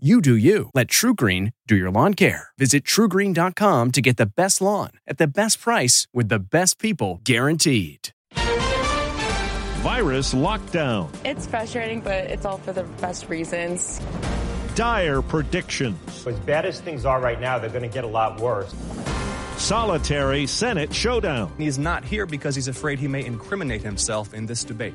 You do you. Let TruGreen do your lawn care. Visit trugreen.com to get the best lawn at the best price with the best people guaranteed. Virus lockdown. It's frustrating, but it's all for the best reasons. Dire predictions. As bad as things are right now, they're going to get a lot worse. Solitary Senate showdown. He's not here because he's afraid he may incriminate himself in this debate.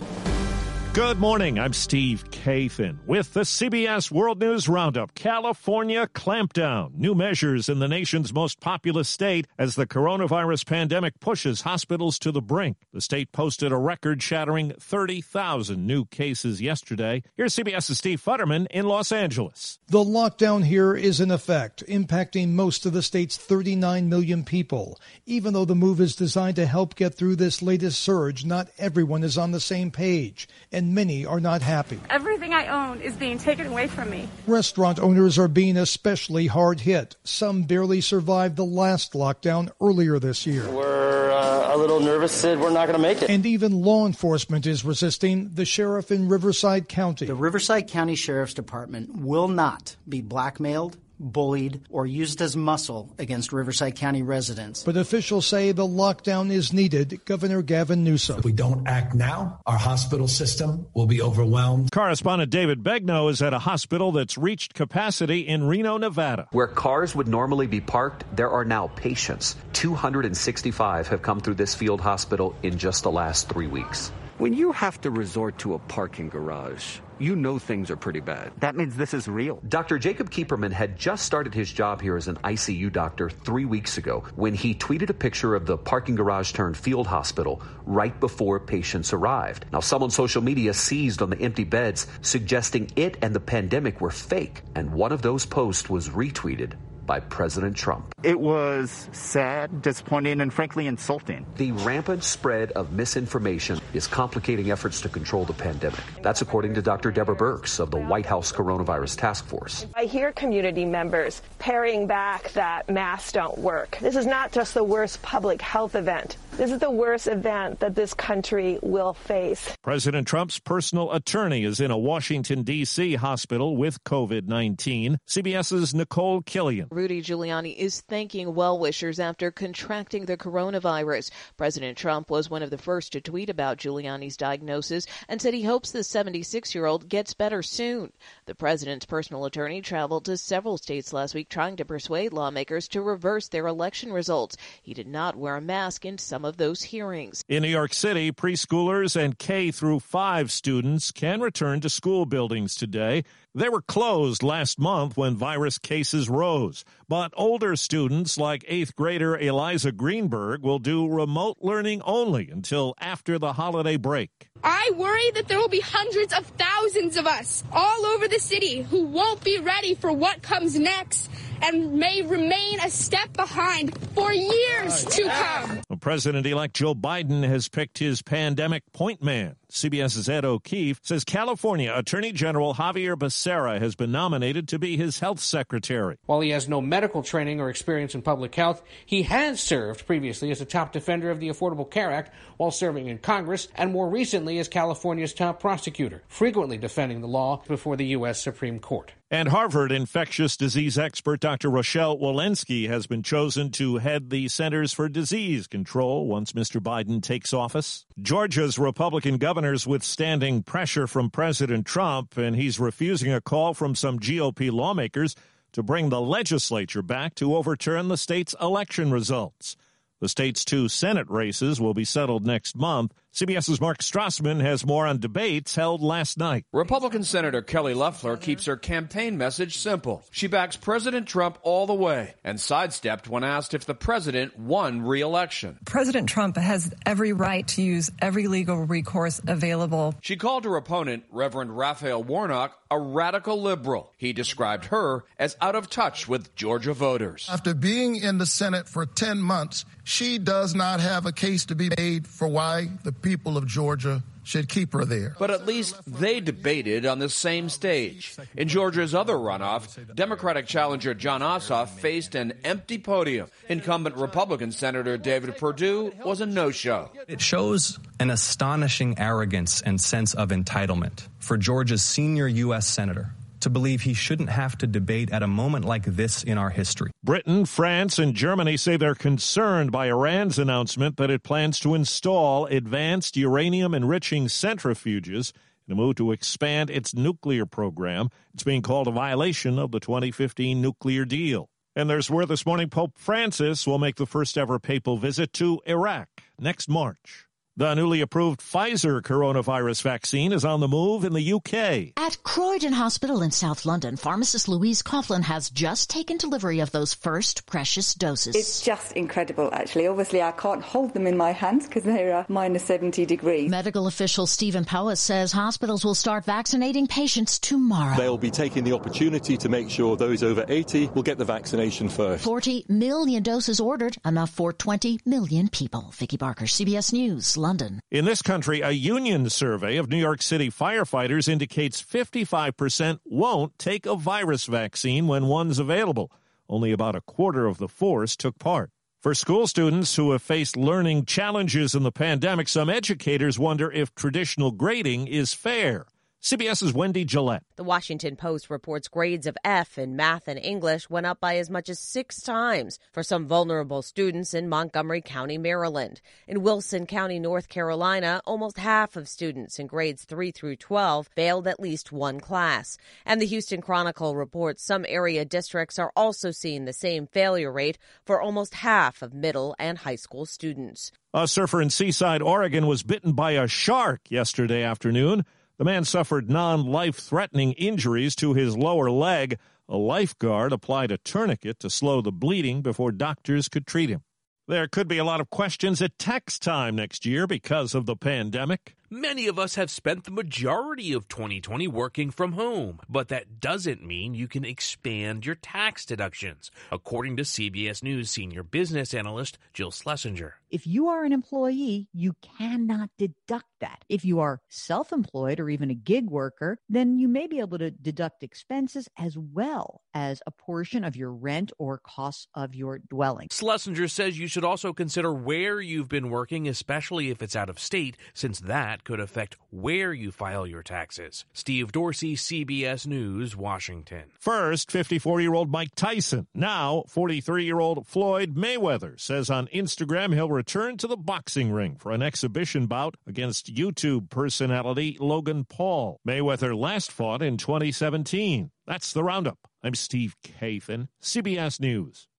Good morning. I'm Steve Kathan with the CBS World News Roundup. California clampdown. New measures in the nation's most populous state as the coronavirus pandemic pushes hospitals to the brink. The state posted a record shattering 30,000 new cases yesterday. Here's CBS's Steve Futterman in Los Angeles. The lockdown here is in effect, impacting most of the state's 39 million people. Even though the move is designed to help get through this latest surge, not everyone is on the same page. And and many are not happy. Everything I own is being taken away from me. Restaurant owners are being especially hard hit. Some barely survived the last lockdown earlier this year. We're uh, a little nervous that we're not going to make it. And even law enforcement is resisting. The sheriff in Riverside County. The Riverside County Sheriff's Department will not be blackmailed bullied, or used as muscle against Riverside County residents. But officials say the lockdown is needed. Governor Gavin Newsom. If we don't act now, our hospital system will be overwhelmed. Correspondent David Begnaud is at a hospital that's reached capacity in Reno, Nevada. Where cars would normally be parked, there are now patients. 265 have come through this field hospital in just the last three weeks. When you have to resort to a parking garage, you know things are pretty bad. That means this is real. Dr. Jacob Keeperman had just started his job here as an ICU doctor three weeks ago when he tweeted a picture of the parking garage turned field hospital right before patients arrived. Now, some on social media seized on the empty beds, suggesting it and the pandemic were fake, and one of those posts was retweeted by President Trump. It was sad, disappointing, and frankly insulting. The rampant spread of misinformation is complicating efforts to control the pandemic. That's according to Dr. Deborah Birx of the White House Coronavirus Task Force. I hear community members parrying back that masks don't work. This is not just the worst public health event. This is the worst event that this country will face. President Trump's personal attorney is in a Washington, D.C. hospital with COVID 19. CBS's Nicole Killion. Rudy Giuliani is thanking well wishers after contracting the coronavirus. President Trump was one of the first to tweet about Giuliani's diagnosis and said he hopes the 76 year old gets better soon. The president's personal attorney traveled to several states last week trying to persuade lawmakers to reverse their election results. He did not wear a mask in some of those hearings. In New York City, preschoolers and K through 5 students can return to school buildings today. They were closed last month when virus cases rose, but older students like 8th grader Eliza Greenberg will do remote learning only until after the holiday break. I worry that there will be hundreds of thousands of us all over the city who won't be ready for what comes next and may remain a step behind for years to come. President elect Joe Biden has picked his pandemic point man. CBS's Ed O'Keefe says California Attorney General Xavier Becerra has been nominated to be his health secretary. While he has no medical training or experience in public health, he has served previously as a top defender of the Affordable Care Act while serving in Congress and more recently as California's top prosecutor, frequently defending the law before the U.S. Supreme Court. And Harvard infectious disease expert Dr. Rochelle Walensky has been chosen to head the Centers for Disease Control once Mr. Biden takes office. Georgia's Republican governor's withstanding pressure from President Trump, and he's refusing a call from some GOP lawmakers to bring the legislature back to overturn the state's election results. The state's two Senate races will be settled next month. CBS's Mark Strassmann has more on debates held last night. Republican Senator Kelly Loeffler keeps her campaign message simple. She backs President Trump all the way and sidestepped when asked if the president won re-election. President Trump has every right to use every legal recourse available. She called her opponent, Reverend Raphael Warnock, a radical liberal. He described her as out of touch with Georgia voters. After being in the Senate for 10 months, she does not have a case to be made for why the people of Georgia should keep her there. But at least they debated on the same stage. In Georgia's other runoff, Democratic challenger Jon Ossoff faced an empty podium. Incumbent Republican Senator David Perdue was a no show. It shows an astonishing arrogance and sense of entitlement for Georgia's senior U.S. Senator to believe he shouldn't have to debate at a moment like this in our history. Britain, France, and Germany say they're concerned by Iran's announcement that it plans to install advanced uranium enriching centrifuges in a move to expand its nuclear program. It's being called a violation of the 2015 nuclear deal. And there's word this morning Pope Francis will make the first ever papal visit to Iraq next March. The newly approved Pfizer coronavirus vaccine is on the move in the UK. At Croydon Hospital in South London, pharmacist Louise Coughlin has just taken delivery of those first precious doses. It's just incredible, actually. Obviously, I can't hold them in my hands because they are minus 70 degrees. Medical official Stephen Powis says hospitals will start vaccinating patients tomorrow. They'll be taking the opportunity to make sure those over 80 will get the vaccination first. 40 million doses ordered, enough for 20 million people. Vicki Barker, CBS News. London. In this country, a union survey of New York City firefighters indicates 55% won't take a virus vaccine when one's available. Only about a quarter of the force took part. For school students who have faced learning challenges in the pandemic, some educators wonder if traditional grading is fair. CBS's Wendy Gillette. The Washington Post reports grades of F in math and English went up by as much as six times for some vulnerable students in Montgomery County, Maryland. In Wilson County, North Carolina, almost half of students in grades 3 through 12 failed at least one class. And the Houston Chronicle reports some area districts are also seeing the same failure rate for almost half of middle and high school students. A surfer in Seaside, Oregon was bitten by a shark yesterday afternoon. The man suffered non life threatening injuries to his lower leg. A lifeguard applied a tourniquet to slow the bleeding before doctors could treat him. There could be a lot of questions at tax time next year because of the pandemic. Many of us have spent the majority of 2020 working from home, but that doesn't mean you can expand your tax deductions, according to CBS News senior business analyst Jill Schlesinger. If you are an employee, you cannot deduct that. If you are self employed or even a gig worker, then you may be able to deduct expenses as well as a portion of your rent or costs of your dwelling. Schlesinger says you should also consider where you've been working, especially if it's out of state, since that could affect where you file your taxes. Steve Dorsey, CBS News, Washington. First, 54 year old Mike Tyson. Now, 43 year old Floyd Mayweather says on Instagram he'll return to the boxing ring for an exhibition bout against YouTube personality Logan Paul. Mayweather last fought in 2017. That's the roundup. I'm Steve Kathan, CBS News.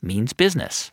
means business.